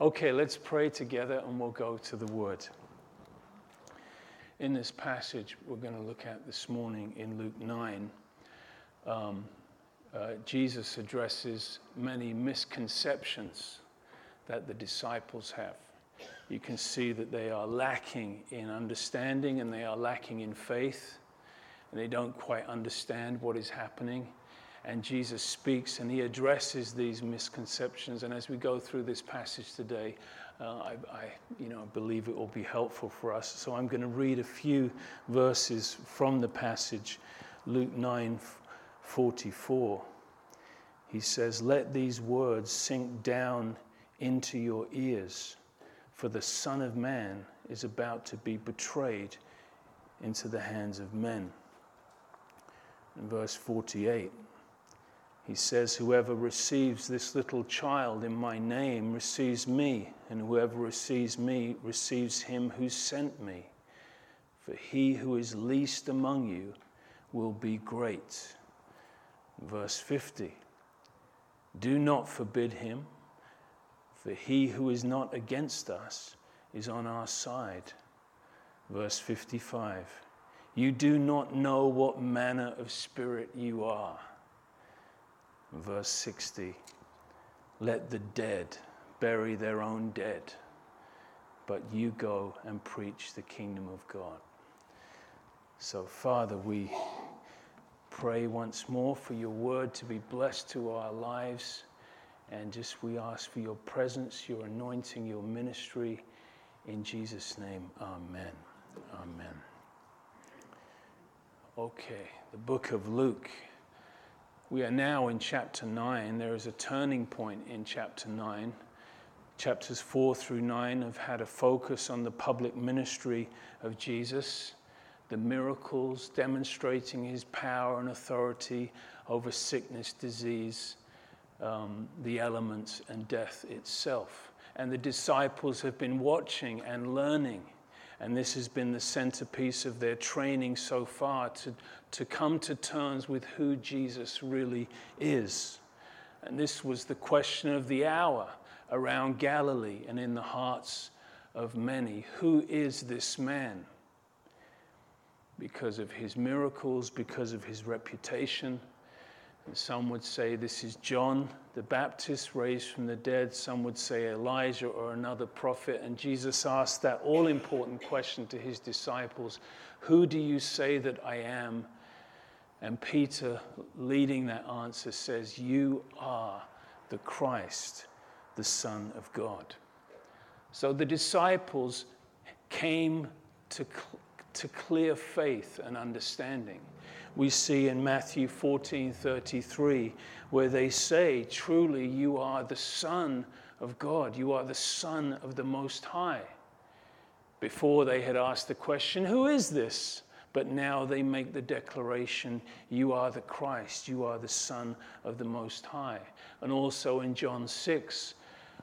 Okay, let's pray together and we'll go to the word. In this passage we're going to look at this morning in Luke 9, um, uh, Jesus addresses many misconceptions that the disciples have. You can see that they are lacking in understanding and they are lacking in faith, and they don't quite understand what is happening and Jesus speaks and he addresses these misconceptions. And as we go through this passage today, uh, I, I, you know, believe it will be helpful for us. So I'm going to read a few verses from the passage, Luke 9 44. He says, Let these words sink down into your ears, for the Son of Man is about to be betrayed into the hands of men. In verse 48, he says, Whoever receives this little child in my name receives me, and whoever receives me receives him who sent me. For he who is least among you will be great. Verse 50 Do not forbid him, for he who is not against us is on our side. Verse 55 You do not know what manner of spirit you are verse 60 Let the dead bury their own dead, but you go and preach the kingdom of God. So, Father, we pray once more for your word to be blessed to our lives. And just we ask for your presence, your anointing, your ministry. In Jesus' name, amen. Amen. Okay, the book of Luke. We are now in chapter 9. There is a turning point in chapter 9. Chapters 4 through 9 have had a focus on the public ministry of Jesus, the miracles demonstrating his power and authority over sickness, disease, um, the elements, and death itself. And the disciples have been watching and learning and this has been the centerpiece of their training so far to, to come to terms with who Jesus really is. And this was the question of the hour around Galilee and in the hearts of many. Who is this man? Because of his miracles, because of his reputation, some would say this is John the Baptist raised from the dead. Some would say Elijah or another prophet. And Jesus asked that all important question to his disciples Who do you say that I am? And Peter, leading that answer, says, You are the Christ, the Son of God. So the disciples came to, to clear faith and understanding we see in Matthew 14 33, where they say, Truly, you are the Son of God, you are the Son of the Most High. Before they had asked the question, Who is this? But now they make the declaration, You are the Christ, you are the Son of the Most High. And also in John 6,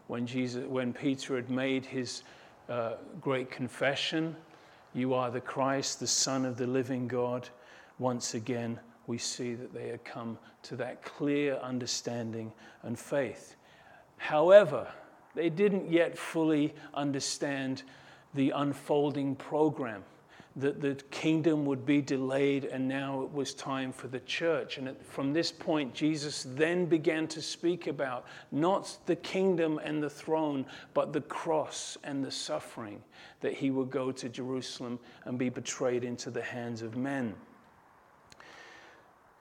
when, Jesus, when Peter had made his uh, great confession, You are the Christ, the Son of the living God once again we see that they had come to that clear understanding and faith. However, they didn't yet fully understand the unfolding program that the kingdom would be delayed and now it was time for the church. And from this point, Jesus then began to speak about not the kingdom and the throne, but the cross and the suffering that he would go to Jerusalem and be betrayed into the hands of men.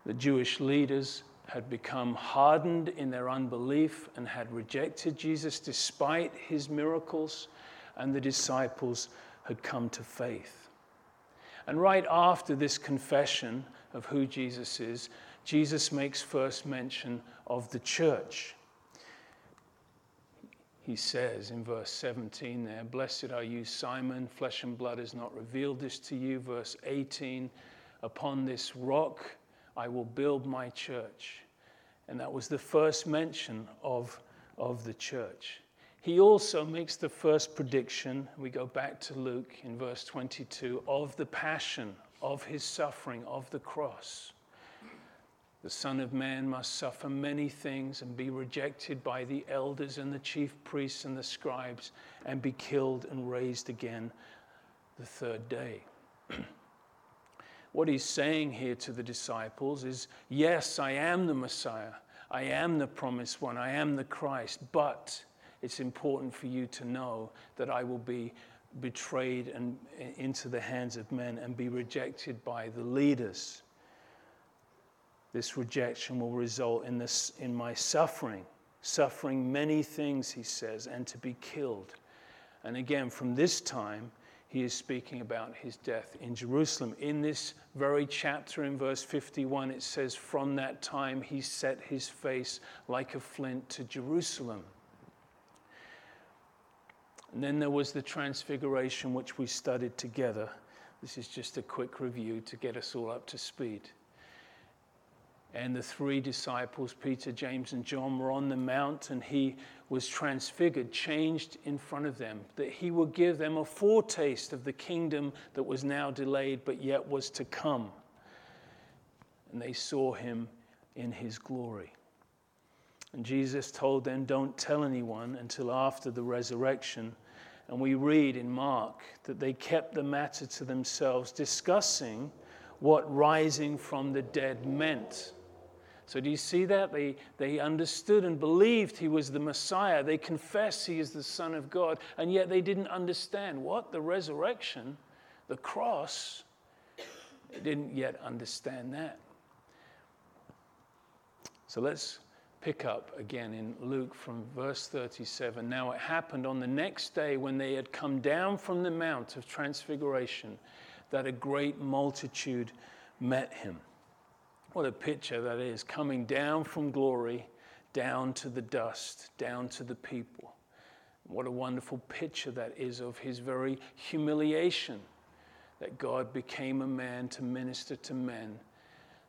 The Jewish leaders had become hardened in their unbelief and had rejected Jesus despite his miracles, and the disciples had come to faith. And right after this confession of who Jesus is, Jesus makes first mention of the church. He says in verse 17 there, Blessed are you, Simon, flesh and blood has not revealed this to you. Verse 18, Upon this rock, I will build my church. And that was the first mention of, of the church. He also makes the first prediction, we go back to Luke in verse 22, of the passion, of his suffering, of the cross. the Son of Man must suffer many things and be rejected by the elders and the chief priests and the scribes and be killed and raised again the third day. what he's saying here to the disciples is yes, I am the Messiah, I am the promised one, I am the Christ, but it's important for you to know that I will be betrayed and eh, into the hands of men and be rejected by the leaders. This rejection will result in, this, in my suffering, suffering many things, he says, and to be killed. And again, from this time, he is speaking about his death in Jerusalem. In this very chapter, in verse 51, it says, From that time he set his face like a flint to Jerusalem. And then there was the transfiguration, which we studied together. This is just a quick review to get us all up to speed and the three disciples, Peter, James, and John, were on the mount, and he was transfigured, changed in front of them, that he would give them a foretaste of the kingdom that was now delayed, but yet was to come. And they saw him in his glory. And Jesus told them, Don't tell anyone until after the resurrection. And we read in Mark that they kept the matter to themselves, discussing what rising from the dead meant. So, do you see that? They, they understood and believed he was the Messiah. They confess he is the Son of God, and yet they didn't understand what? The resurrection, the cross. They didn't yet understand that. So, let's pick up again in Luke from verse 37. Now, it happened on the next day when they had come down from the Mount of Transfiguration that a great multitude met him what a picture that is coming down from glory down to the dust, down to the people. What a wonderful picture that is of his very humiliation that God became a man to minister to men,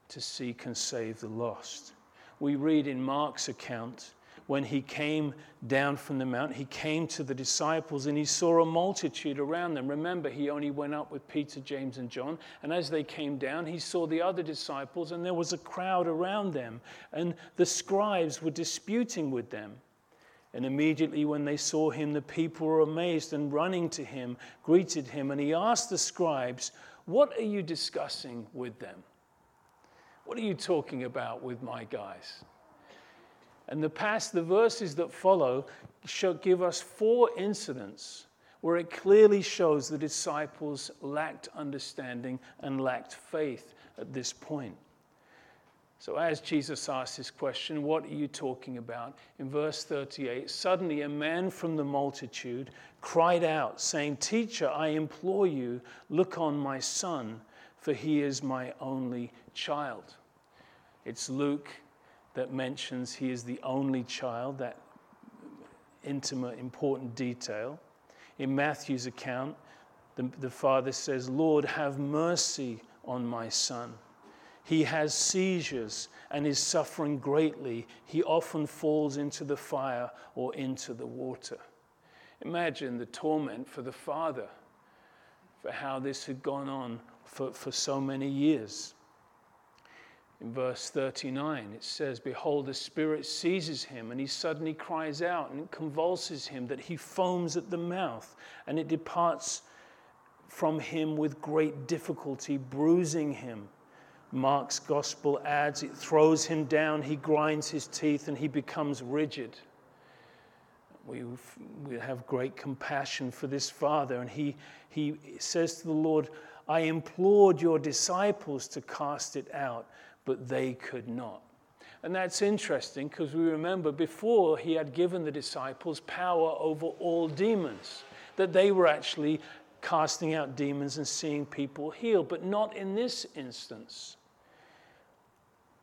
to seek and save the lost. We read in Mark's account when he came down from the mount, he came to the disciples and he saw a multitude around them. Remember, he only went up with Peter, James, and John. And as they came down, he saw the other disciples, and there was a crowd around them. And the scribes were disputing with them. And immediately, when they saw him, the people were amazed and running to him, greeted him. And he asked the scribes, What are you discussing with them? What are you talking about with my guys? And the past, the verses that follow, give us four incidents where it clearly shows the disciples lacked understanding and lacked faith at this point. So, as Jesus asked this question, What are you talking about? In verse 38, suddenly a man from the multitude cried out, saying, Teacher, I implore you, look on my son, for he is my only child. It's Luke that mentions he is the only child, that intimate, important detail. In Matthew's account, the, the father says, Lord, have mercy on my son. He has seizures and is suffering greatly. He often falls into the fire or into the water. Imagine the torment for the father for how this had gone on for, for so many years. In verse 39, it says, Behold, the Spirit seizes him, and he suddenly cries out, and it convulses him, that he foams at the mouth, and it departs from him with great difficulty, bruising him. Mark's gospel adds, it throws him down, he grinds his teeth, and he becomes rigid. We, we have great compassion for this father, and he, he says to the Lord, I implored your disciples to cast it out but they could not. And that's interesting because we remember before he had given the disciples power over all demons, that they were actually casting out demons and seeing people healed, but not in this instance.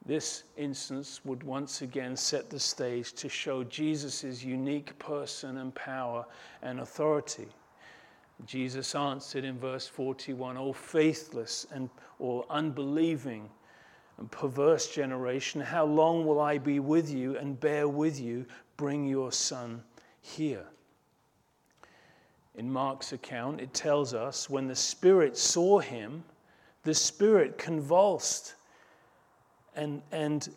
This instance would once again set the stage to show Jesus' unique person and power and authority. Jesus answered in verse 41, O faithless and or unbelieving and perverse generation, how long will I be with you and bear with you? Bring your son here. In Mark's account, it tells us when the Spirit saw him, the Spirit convulsed and, and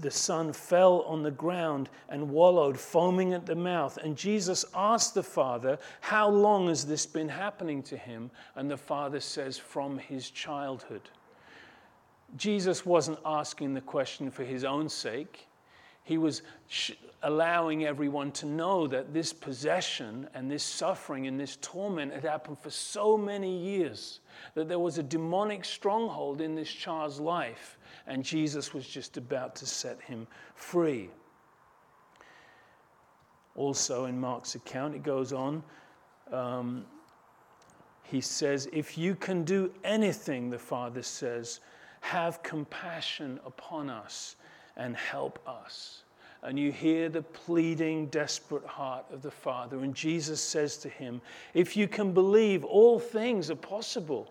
the son fell on the ground and wallowed, foaming at the mouth. And Jesus asked the father, How long has this been happening to him? And the father says, From his childhood. Jesus wasn't asking the question for his own sake. He was sh- allowing everyone to know that this possession and this suffering and this torment had happened for so many years, that there was a demonic stronghold in this child's life, and Jesus was just about to set him free. Also, in Mark's account, it goes on. Um, he says, If you can do anything, the Father says, have compassion upon us and help us. And you hear the pleading, desperate heart of the Father. And Jesus says to him, If you can believe, all things are possible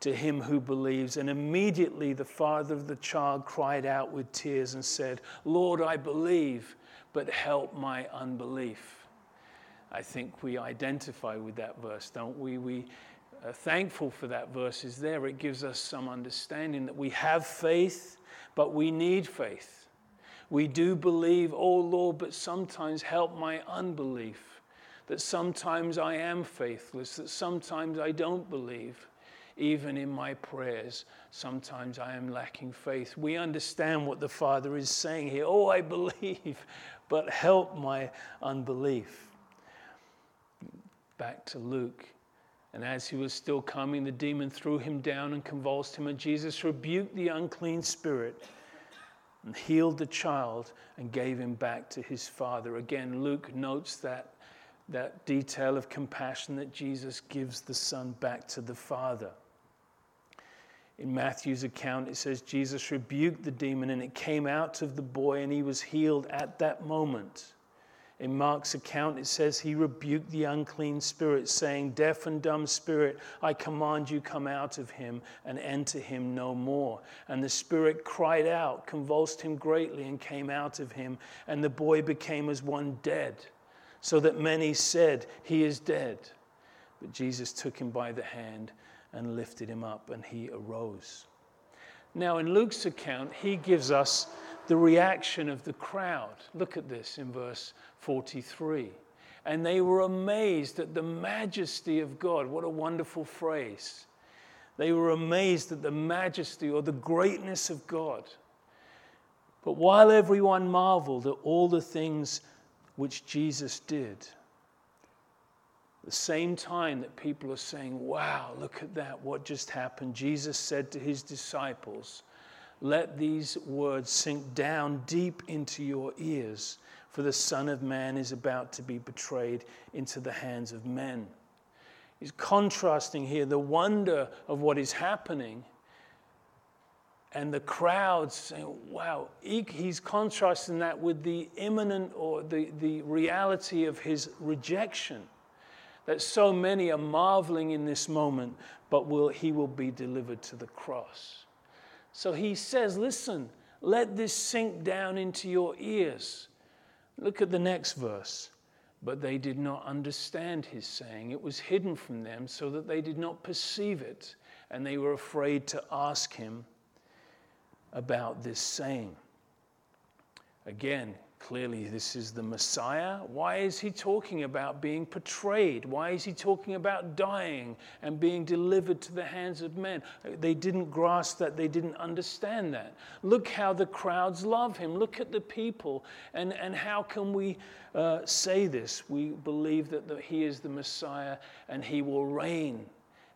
to him who believes. And immediately the father of the child cried out with tears and said, Lord, I believe, but help my unbelief. I think we identify with that verse, don't we? We are thankful for that verse is there. It gives us some understanding that we have faith, but we need faith. We do believe, oh Lord, but sometimes help my unbelief. That sometimes I am faithless, that sometimes I don't believe. Even in my prayers, sometimes I am lacking faith. We understand what the Father is saying here. Oh, I believe, but help my unbelief. Back to Luke. And as he was still coming, the demon threw him down and convulsed him, and Jesus rebuked the unclean spirit and healed the child and gave him back to his father. Again, Luke notes that, that detail of compassion that Jesus gives the son back to the father. In Matthew's account, it says Jesus rebuked the demon and it came out of the boy and he was healed at that moment. In Mark's account, it says he rebuked the unclean spirit, saying, Deaf and dumb spirit, I command you come out of him and enter him no more. And the spirit cried out, convulsed him greatly, and came out of him. And the boy became as one dead, so that many said, He is dead. But Jesus took him by the hand and lifted him up, and he arose. Now, in Luke's account, he gives us the reaction of the crowd. Look at this in verse 43. And they were amazed at the majesty of God. What a wonderful phrase. They were amazed at the majesty or the greatness of God. But while everyone marveled at all the things which Jesus did, the same time that people are saying, Wow, look at that, what just happened, Jesus said to his disciples, Let these words sink down deep into your ears for the Son of Man is about to be betrayed into the hands of men. He's contrasting here the wonder of what is happening and the crowds saying, wow, he's contrasting that with the imminent or the, the reality of his rejection. That so many are marveling in this moment, but will, he will be delivered to the cross. So he says, listen, let this sink down into your ears. Look at the next verse. But they did not understand his saying. It was hidden from them so that they did not perceive it, and they were afraid to ask him about this saying. Again, Clearly, this is the Messiah. Why is he talking about being betrayed? Why is he talking about dying and being delivered to the hands of men? They didn't grasp that, they didn't understand that. Look how the crowds love him. Look at the people. And, and how can we uh, say this? We believe that the, he is the Messiah and he will reign,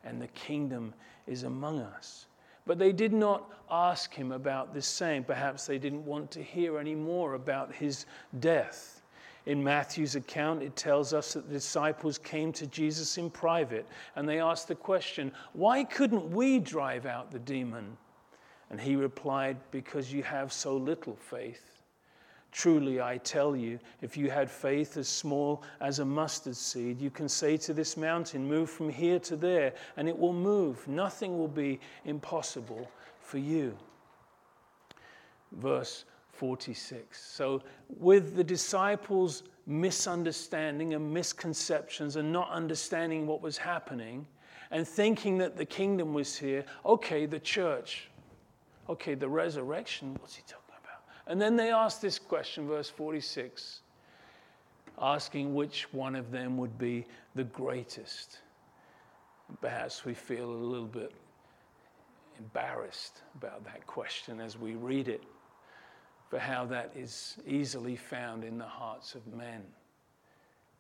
and the kingdom is among us. But they did not ask him about this saying. Perhaps they didn't want to hear any more about his death. In Matthew's account, it tells us that the disciples came to Jesus in private and they asked the question, Why couldn't we drive out the demon? And he replied, Because you have so little faith. Truly, I tell you, if you had faith as small as a mustard seed, you can say to this mountain, Move from here to there, and it will move. Nothing will be impossible for you. Verse 46. So, with the disciples' misunderstanding and misconceptions and not understanding what was happening, and thinking that the kingdom was here, okay, the church, okay, the resurrection, what's he talking about? And then they ask this question, verse 46, asking which one of them would be the greatest. Perhaps we feel a little bit embarrassed about that question as we read it, for how that is easily found in the hearts of men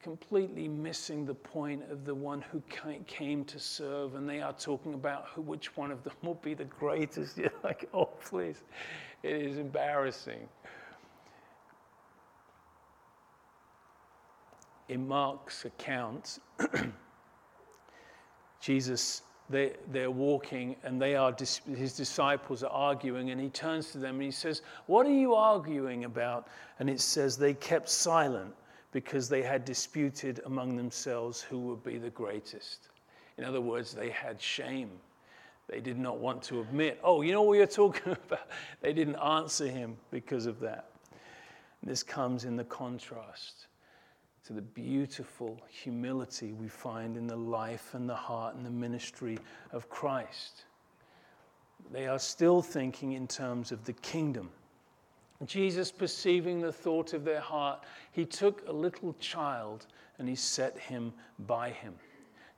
completely missing the point of the one who came to serve, and they are talking about who, which one of them will be the greatest. You're like, oh, please. It is embarrassing. In Mark's account, Jesus, they, they're walking and they are, his disciples are arguing, and he turns to them and he says, What are you arguing about? And it says, They kept silent because they had disputed among themselves who would be the greatest. In other words, they had shame. They did not want to admit, oh, you know what you're talking about? They didn't answer him because of that. This comes in the contrast to the beautiful humility we find in the life and the heart and the ministry of Christ. They are still thinking in terms of the kingdom. Jesus, perceiving the thought of their heart, he took a little child and he set him by him.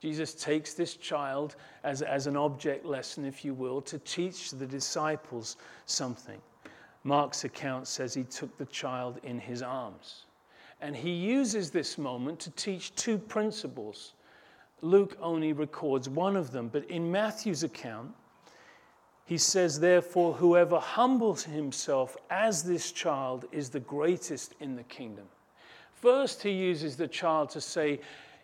Jesus takes this child as, as an object lesson, if you will, to teach the disciples something. Mark's account says he took the child in his arms. And he uses this moment to teach two principles. Luke only records one of them, but in Matthew's account, he says, therefore, whoever humbles himself as this child is the greatest in the kingdom. First, he uses the child to say,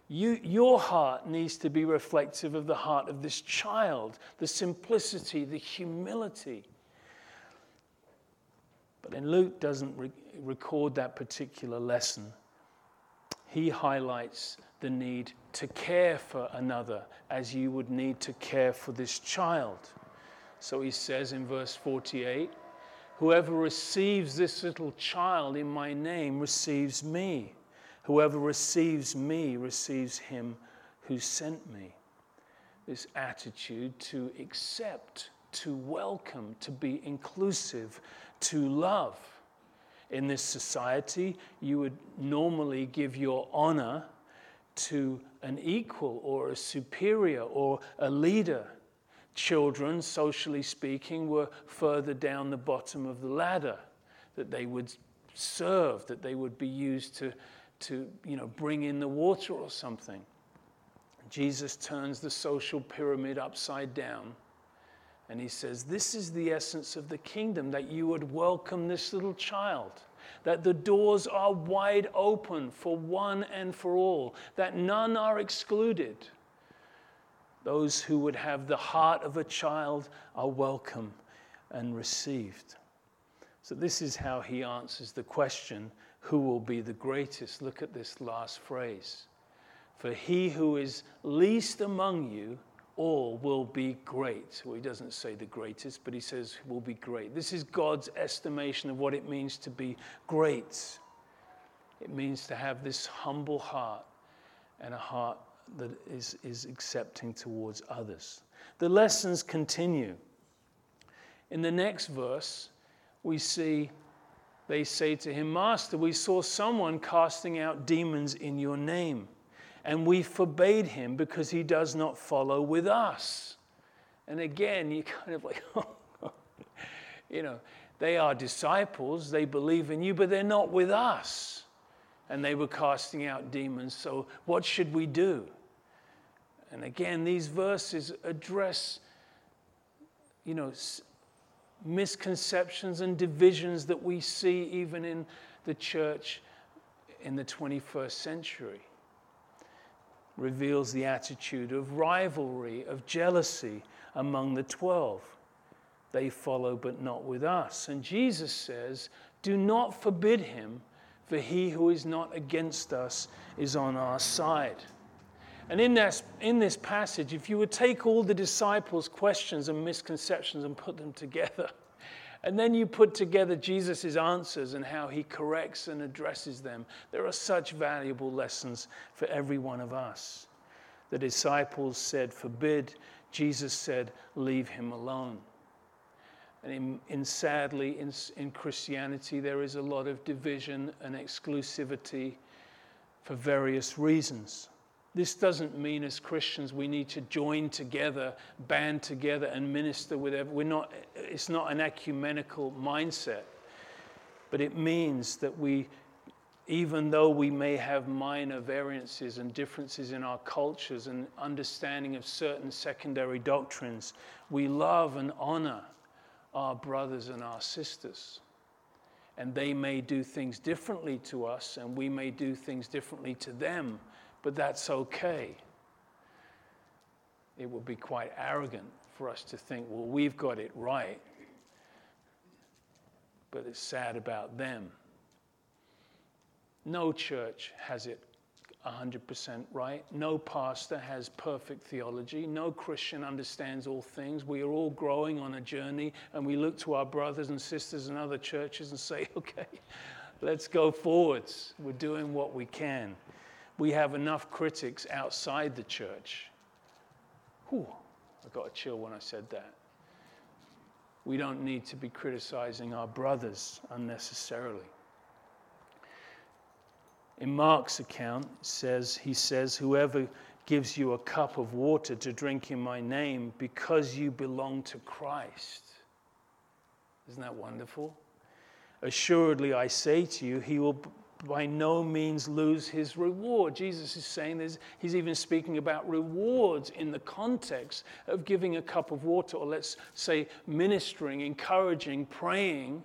you, your heart needs to be reflective of the heart of this child, the simplicity, the humility. But then Luke doesn't re- record that particular lesson. He highlights the need to care for another as you would need to care for this child. So he says in verse 48 Whoever receives this little child in my name receives me. Whoever receives me receives him who sent me. This attitude to accept, to welcome, to be inclusive, to love. In this society, you would normally give your honor to an equal or a superior or a leader children, socially speaking, were further down the bottom of the ladder, that they would serve, that they would be used to, to you know, bring in the water or something. Jesus turns the social pyramid upside down and he says, This is the essence of the kingdom that you would welcome this little child, that the doors are wide open for one and for all, that none are excluded. Those who would have the heart of a child are welcome and received. So, this is how he answers the question who will be the greatest? Look at this last phrase. For he who is least among you, all will be great. Well, he doesn't say the greatest, but he says will be great. This is God's estimation of what it means to be great. It means to have this humble heart and a heart that is, is accepting towards others. The lessons continue. In the next verse, we see they say to him, Master, we saw someone casting out demons in your name, and we forbade him because he does not follow with us. And again, you kind of like, oh, you know, they are disciples, they believe in you, but they're not with us. And they were casting out demons, so what should we do? And again, these verses address, you know, misconceptions and divisions that we see even in the church in the 21st century. Reveals the attitude of rivalry, of jealousy among the 12. They follow, but not with us. And Jesus says, Do not forbid him, for he who is not against us is on our side. And in this, in this passage, if you would take all the disciples' questions and misconceptions and put them together, and then you put together Jesus' answers and how he corrects and addresses them, there are such valuable lessons for every one of us. The disciples said, Forbid. Jesus said, Leave him alone. And in, in sadly, in, in Christianity, there is a lot of division and exclusivity for various reasons. This doesn't mean as Christians we need to join together, band together, and minister with everyone. We're not, it's not an ecumenical mindset, but it means that we, even though we may have minor variances and differences in our cultures and understanding of certain secondary doctrines, we love and honor our brothers and our sisters. And they may do things differently to us, and we may do things differently to them but that's okay. It would be quite arrogant for us to think, well, we've got it right, but it's sad about them. No church has it 100% right. No pastor has perfect theology. No Christian understands all things. We are all growing on a journey, and we look to our brothers and sisters in other churches and say, okay, let's go forwards. We're doing what we can we have enough critics outside the church. Whew, I got a chill when I said that. We don't need to be criticizing our brothers unnecessarily. In Mark's account, says, he says, Whoever gives you a cup of water to drink in my name because you belong to Christ. Isn't that wonderful? Assuredly, I say to you, he will by no means lose his reward. Jesus is saying this, he's even speaking about rewards in the context of giving a cup of water, or let's say ministering, encouraging, praying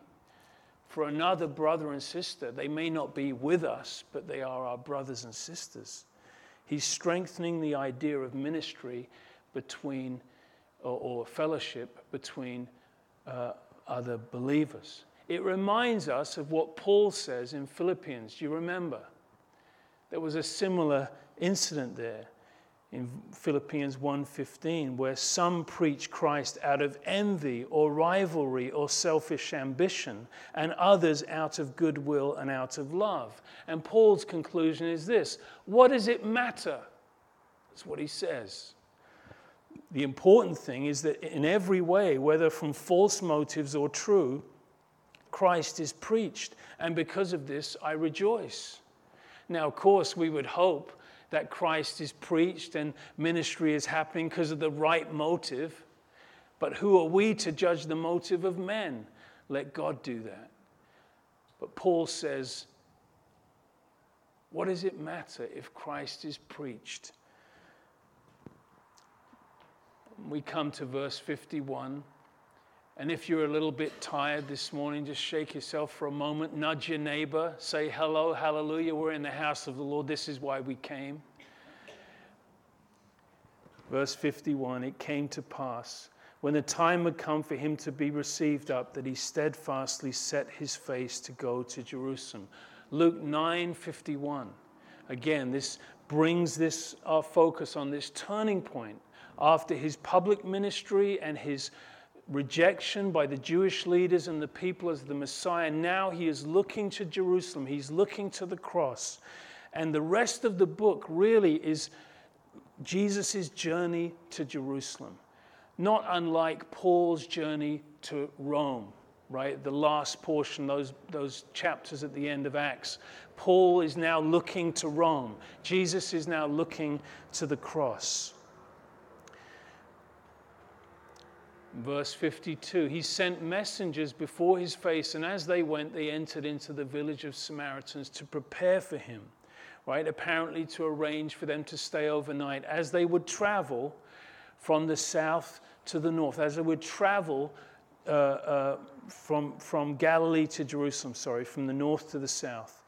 for another brother and sister. They may not be with us, but they are our brothers and sisters. He's strengthening the idea of ministry between, or, or fellowship between uh, other believers. It reminds us of what Paul says in Philippians. Do you remember? There was a similar incident there in Philippians 1:15 where some preach Christ out of envy or rivalry or selfish ambition and others out of goodwill and out of love. And Paul's conclusion is this, what does it matter? That's what he says. The important thing is that in every way, whether from false motives or true, Christ is preached, and because of this, I rejoice. Now, of course, we would hope that Christ is preached and ministry is happening because of the right motive. But who are we to judge the motive of men? Let God do that. But Paul says, What does it matter if Christ is preached? We come to verse 51. And if you're a little bit tired this morning, just shake yourself for a moment, nudge your neighbor, say hello, hallelujah, we're in the house of the Lord, this is why we came. Verse 51 It came to pass, when the time had come for him to be received up, that he steadfastly set his face to go to Jerusalem. Luke 9 51. Again, this brings this our focus on this turning point after his public ministry and his rejection by the Jewish leaders and the people as the Messiah. Now he is looking to Jerusalem, he's looking to the cross. And the rest of the book really is Jesus' journey to Jerusalem, not unlike Paul's journey to Rome, right? The last portion, those, those chapters at the end of Acts. Paul is now looking to Rome, Jesus is now looking to the cross. Verse 52 He sent messengers before his face, and as they went, they entered into the village of Samaritans to prepare for him, right? Apparently, to arrange for them to stay overnight as they would travel from the south to the north, as they would travel uh, uh, from, from Galilee to Jerusalem, sorry, from the north to the south.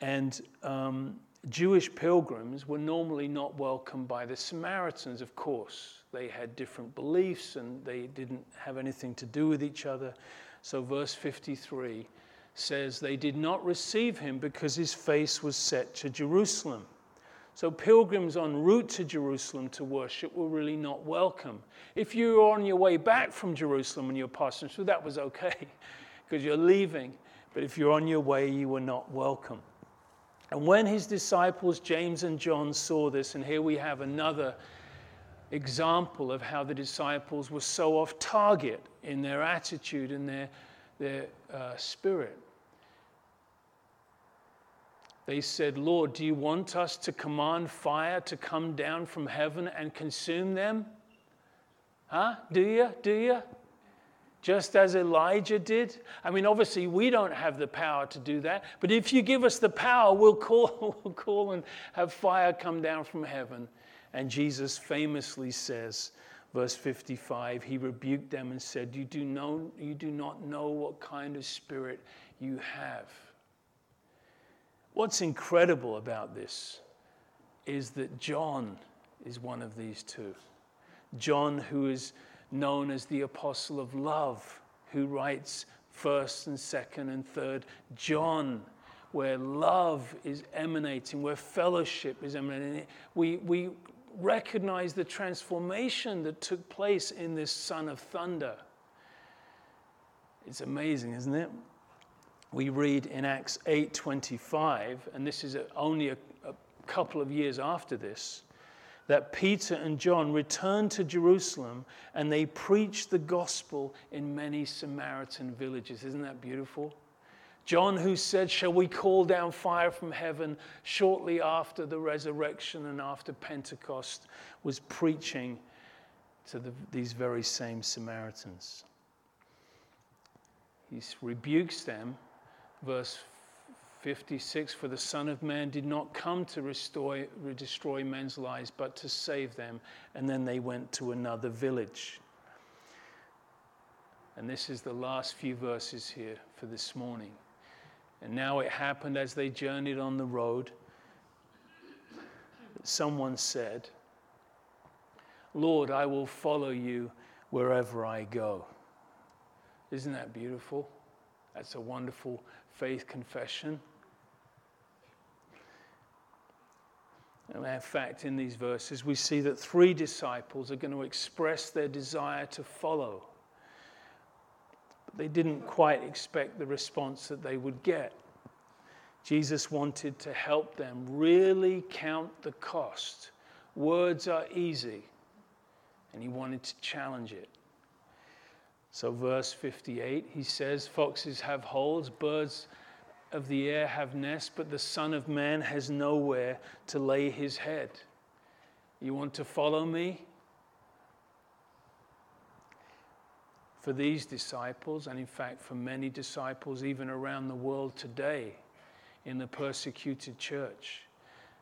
And um, Jewish pilgrims were normally not welcomed by the Samaritans, of course they had different beliefs and they didn't have anything to do with each other. So, verse 53 says, They did not receive him because his face was set to Jerusalem. So, pilgrims en route to Jerusalem to worship were really not welcome. If you were on your way back from Jerusalem and you're passing through, that was okay because you're leaving. But if you're on your way, you were not welcome. And when his disciples, James and John, saw this, and here we have another example of how the disciples were so off target in their attitude and their, their uh, spirit. They said, Lord, do you want us to command fire to come down from heaven and consume them? Huh? Do you? Do you? Just as Elijah did? I mean, obviously, we don't have the power to do that, but if you give us the power, we'll call, we'll call and have fire come down from heaven. And Jesus famously says, verse 55, he rebuked them and said, you do, know, you do not know what kind of spirit you have. What's incredible about this is that John is one of these two. John, who is known as the apostle of love, who writes first and second and third. John, where love is emanating, where fellowship is emanating. We, we recognize the transformation that took place in this son of thunder. It's amazing, isn't it? we read in Acts 8:25, and this is only a, a couple of years after this, that Peter and John returned to Jerusalem and they preached the gospel in many Samaritan villages. Isn't that beautiful? John, who said, Shall we call down fire from heaven shortly after the resurrection and after Pentecost, was preaching to the, these very same Samaritans. He rebukes them verse 56 For the Son of Man did not come to restore, destroy men's lives, but to save them. And then they went to another village. And this is the last few verses here for this morning. And now it happened as they journeyed on the road that someone said, Lord, I will follow you wherever I go. Isn't that beautiful? That's a wonderful faith confession. And in fact, in these verses, we see that three disciples are going to express their desire to follow. But they didn't quite expect the response that they would get. Jesus wanted to help them really count the cost. Words are easy, and he wanted to challenge it. So, verse 58, he says, Foxes have holes, birds of the air have nests, but the Son of Man has nowhere to lay his head. You want to follow me? For these disciples, and in fact for many disciples even around the world today in the persecuted church,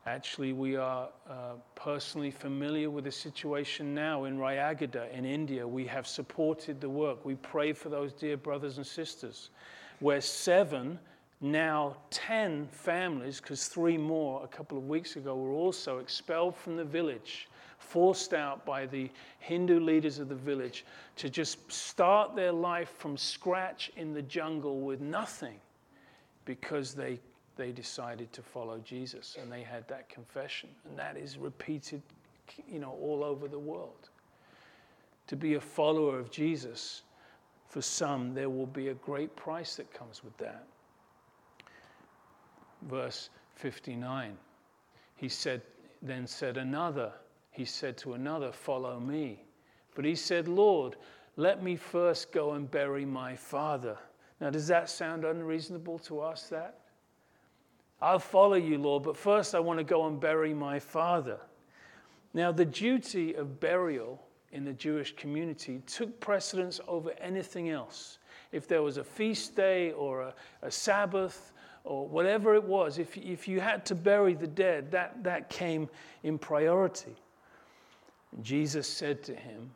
Actually, we are uh, personally familiar with the situation now in Rayagada in India. We have supported the work. We pray for those dear brothers and sisters, where seven, now ten families, because three more a couple of weeks ago were also expelled from the village, forced out by the Hindu leaders of the village to just start their life from scratch in the jungle with nothing because they they decided to follow Jesus and they had that confession. And that is repeated, you know, all over the world. To be a follower of Jesus, for some, there will be a great price that comes with that. Verse 59. He said, then said another, he said to another, Follow me. But he said, Lord, let me first go and bury my father. Now, does that sound unreasonable to us, that? I'll follow you, Lord, but first I want to go and bury my father. Now, the duty of burial in the Jewish community took precedence over anything else. If there was a feast day or a, a Sabbath or whatever it was, if, if you had to bury the dead, that, that came in priority. And Jesus said to him,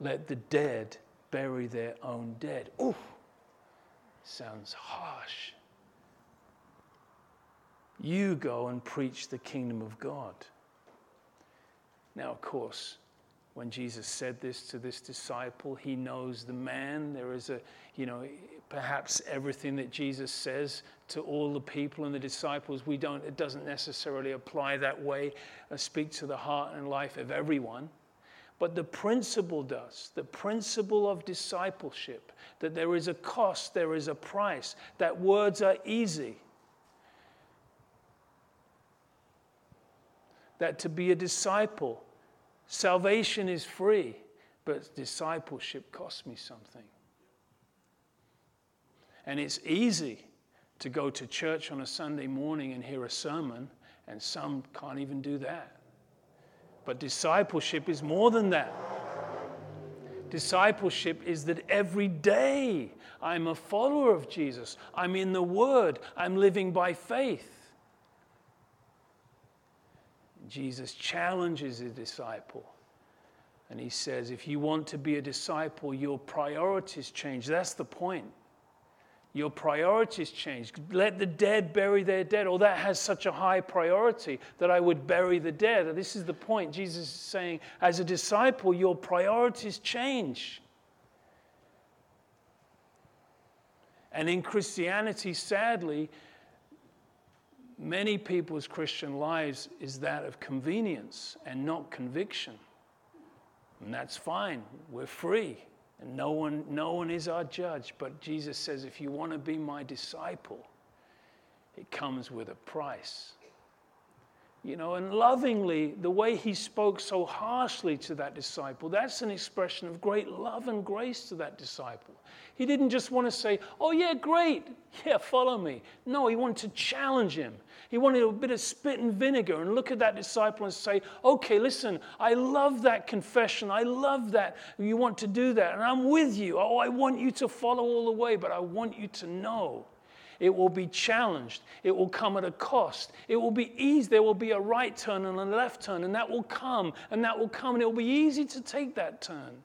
Let the dead bury their own dead. Ooh, sounds harsh. You go and preach the kingdom of God. Now, of course, when Jesus said this to this disciple, he knows the man. There is a, you know, perhaps everything that Jesus says to all the people and the disciples, we don't, it doesn't necessarily apply that way, uh, speak to the heart and life of everyone. But the principle does. The principle of discipleship, that there is a cost, there is a price, that words are easy. that to be a disciple Salvation is free, but discipleship costs me something. And it's easy to go to church on a Sunday morning and hear a sermon, and some can't even do that. But discipleship is more than that. Discipleship is that every day I'm a follower of Jesus. I'm in the Word. I'm living by faith. Jesus challenges a disciple. And he says, if you want to be a disciple, your priorities change. That's the point. Your priorities change. Let the dead bury their dead. Oh, that has such a high priority that I would bury the dead. This is the point. Jesus is saying, as a disciple, your priorities change. And in Christianity, sadly, many people's Christian lives is that of convenience and not conviction. And that's fine. We're free. And no one, no one is our judge. But Jesus says, if you want to be my disciple, it comes with a price. You know, and lovingly, the way he spoke so harshly to that disciple, that's an expression of great love and grace to that disciple. He didn't just want to say, Oh, yeah, great. Yeah, follow me. No, he wanted to challenge him. He wanted a bit of spit and vinegar and look at that disciple and say, Okay, listen, I love that confession. I love that you want to do that. And I'm with you. Oh, I want you to follow all the way, but I want you to know it will be challenged. It will come at a cost. It will be easy. There will be a right turn and a left turn, and that will come, and that will come, and it will be easy to take that turn.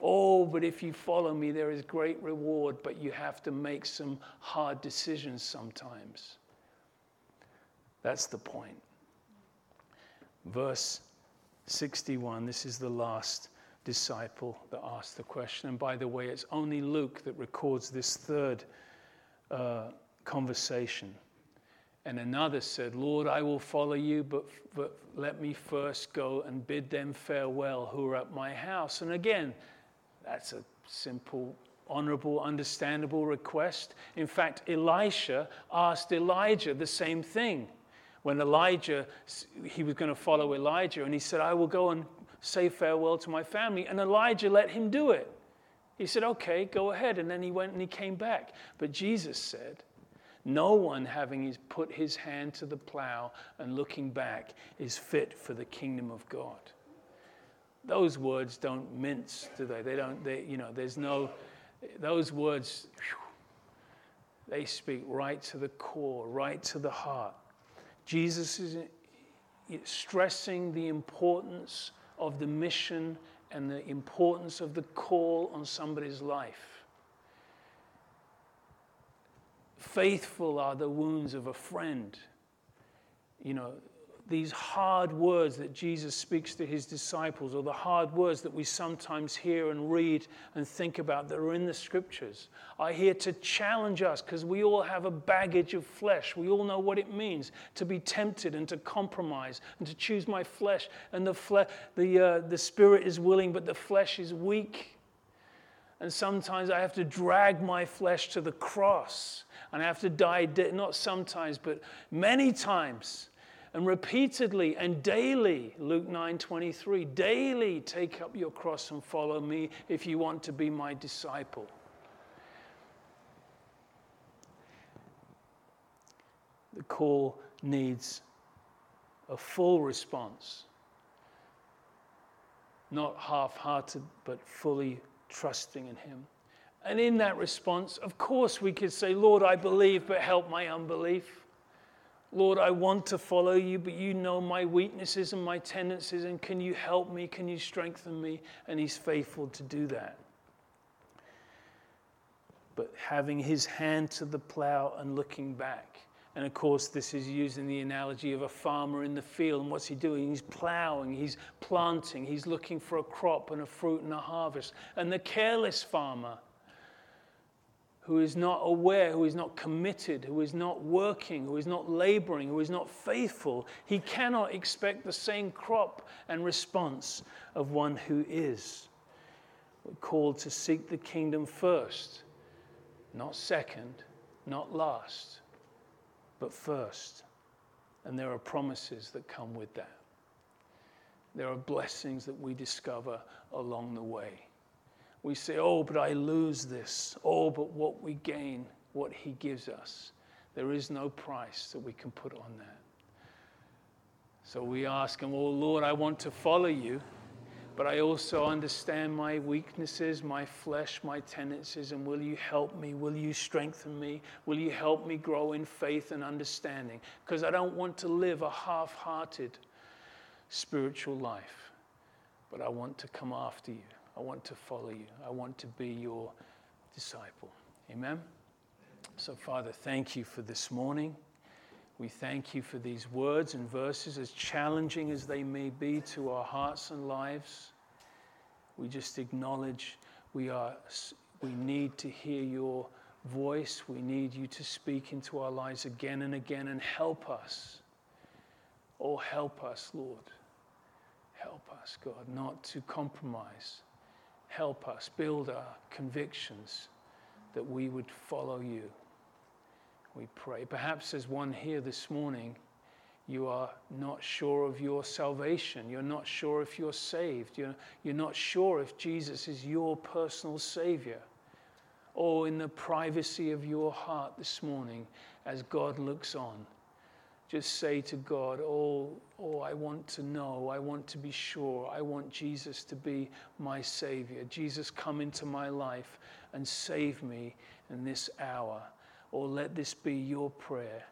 Oh, but if you follow me, there is great reward, but you have to make some hard decisions sometimes. That's the point. Verse 61, this is the last disciple that asked the question. And by the way, it's only Luke that records this third uh, conversation. And another said, Lord, I will follow you, but, but let me first go and bid them farewell who are at my house. And again, that's a simple, honorable, understandable request. In fact, Elisha asked Elijah the same thing. When Elijah, he was going to follow Elijah, and he said, I will go and say farewell to my family. And Elijah let him do it. He said, Okay, go ahead. And then he went and he came back. But Jesus said, No one having put his hand to the plow and looking back is fit for the kingdom of God those words don't mince, do they? They don't, they, you know, there's no, those words, whew, they speak right to the core, right to the heart. Jesus is eh, stressing the importance of the mission and the importance of the call on somebody's life. Faithful are the wounds of a friend. You know, these hard words that Jesus speaks to his disciples, or the hard words that we sometimes hear and read and think about that are in the scriptures, are here to challenge us because we all have a baggage of flesh. We all know what it means to be tempted and to compromise and to choose my flesh. And the, fle- the, uh, the spirit is willing, but the flesh is weak. And sometimes I have to drag my flesh to the cross and I have to die, not sometimes, but many times and repeatedly and daily luke 9:23 daily take up your cross and follow me if you want to be my disciple. The call needs a full response. Not half-hearted but fully trusting in him. And in that response of course we could say lord i believe but help my unbelief Lord, I want to follow you, but you know my weaknesses and my tendencies, and can you help me? Can you strengthen me? And He's faithful to do that. But having His hand to the plow and looking back. And of course, this is using the analogy of a farmer in the field. And what's he doing? He's plowing, he's planting, he's looking for a crop and a fruit and a harvest. And the careless farmer, who is not aware, who is not committed, who is not working, who is not laboring, who is not faithful, he cannot expect the same crop and response of one who is. We're called to seek the kingdom first, not second, not last, but first. And there are promises that come with that. there are blessings that we discover along the way. We say, Oh, but I lose this. Oh, but what we gain, what He gives us. There is no price that we can put on that. So we ask Him, Oh, Lord, I want to follow you, but I also understand my weaknesses, my flesh, my tendencies, and will you help me? Will you strengthen me? Will you help me grow in faith and understanding? Because I don't want to live a half hearted spiritual life, but I want to come after you. I want to follow you. I want to be your disciple. Amen. So, Father, thank you for this morning. We thank you for these words and verses, as challenging as they may be to our hearts and lives. We just acknowledge we, are, we need to hear your voice. We need you to speak into our lives again and again and help us. Oh, help us, Lord. Help us, God, not to compromise. Help us build our convictions that we would follow you. We pray. Perhaps there's one here this morning. You are not sure of your salvation. You're not sure if you're saved. You're, you're not sure if Jesus is your personal Savior. Or in the privacy of your heart this morning, as God looks on, just say to God, oh, oh, I want to know, I want to be sure, I want Jesus to be my Savior. Jesus, come into my life and save me in this hour. Or let this be your prayer.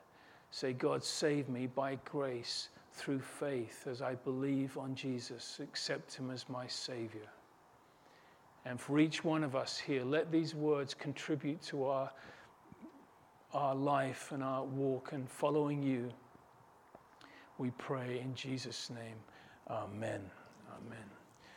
Say, God, save me by grace through faith as I believe on Jesus, accept Him as my Savior. And for each one of us here, let these words contribute to our, our life and our walk and following you. We pray in Jesus' name. Amen. Amen.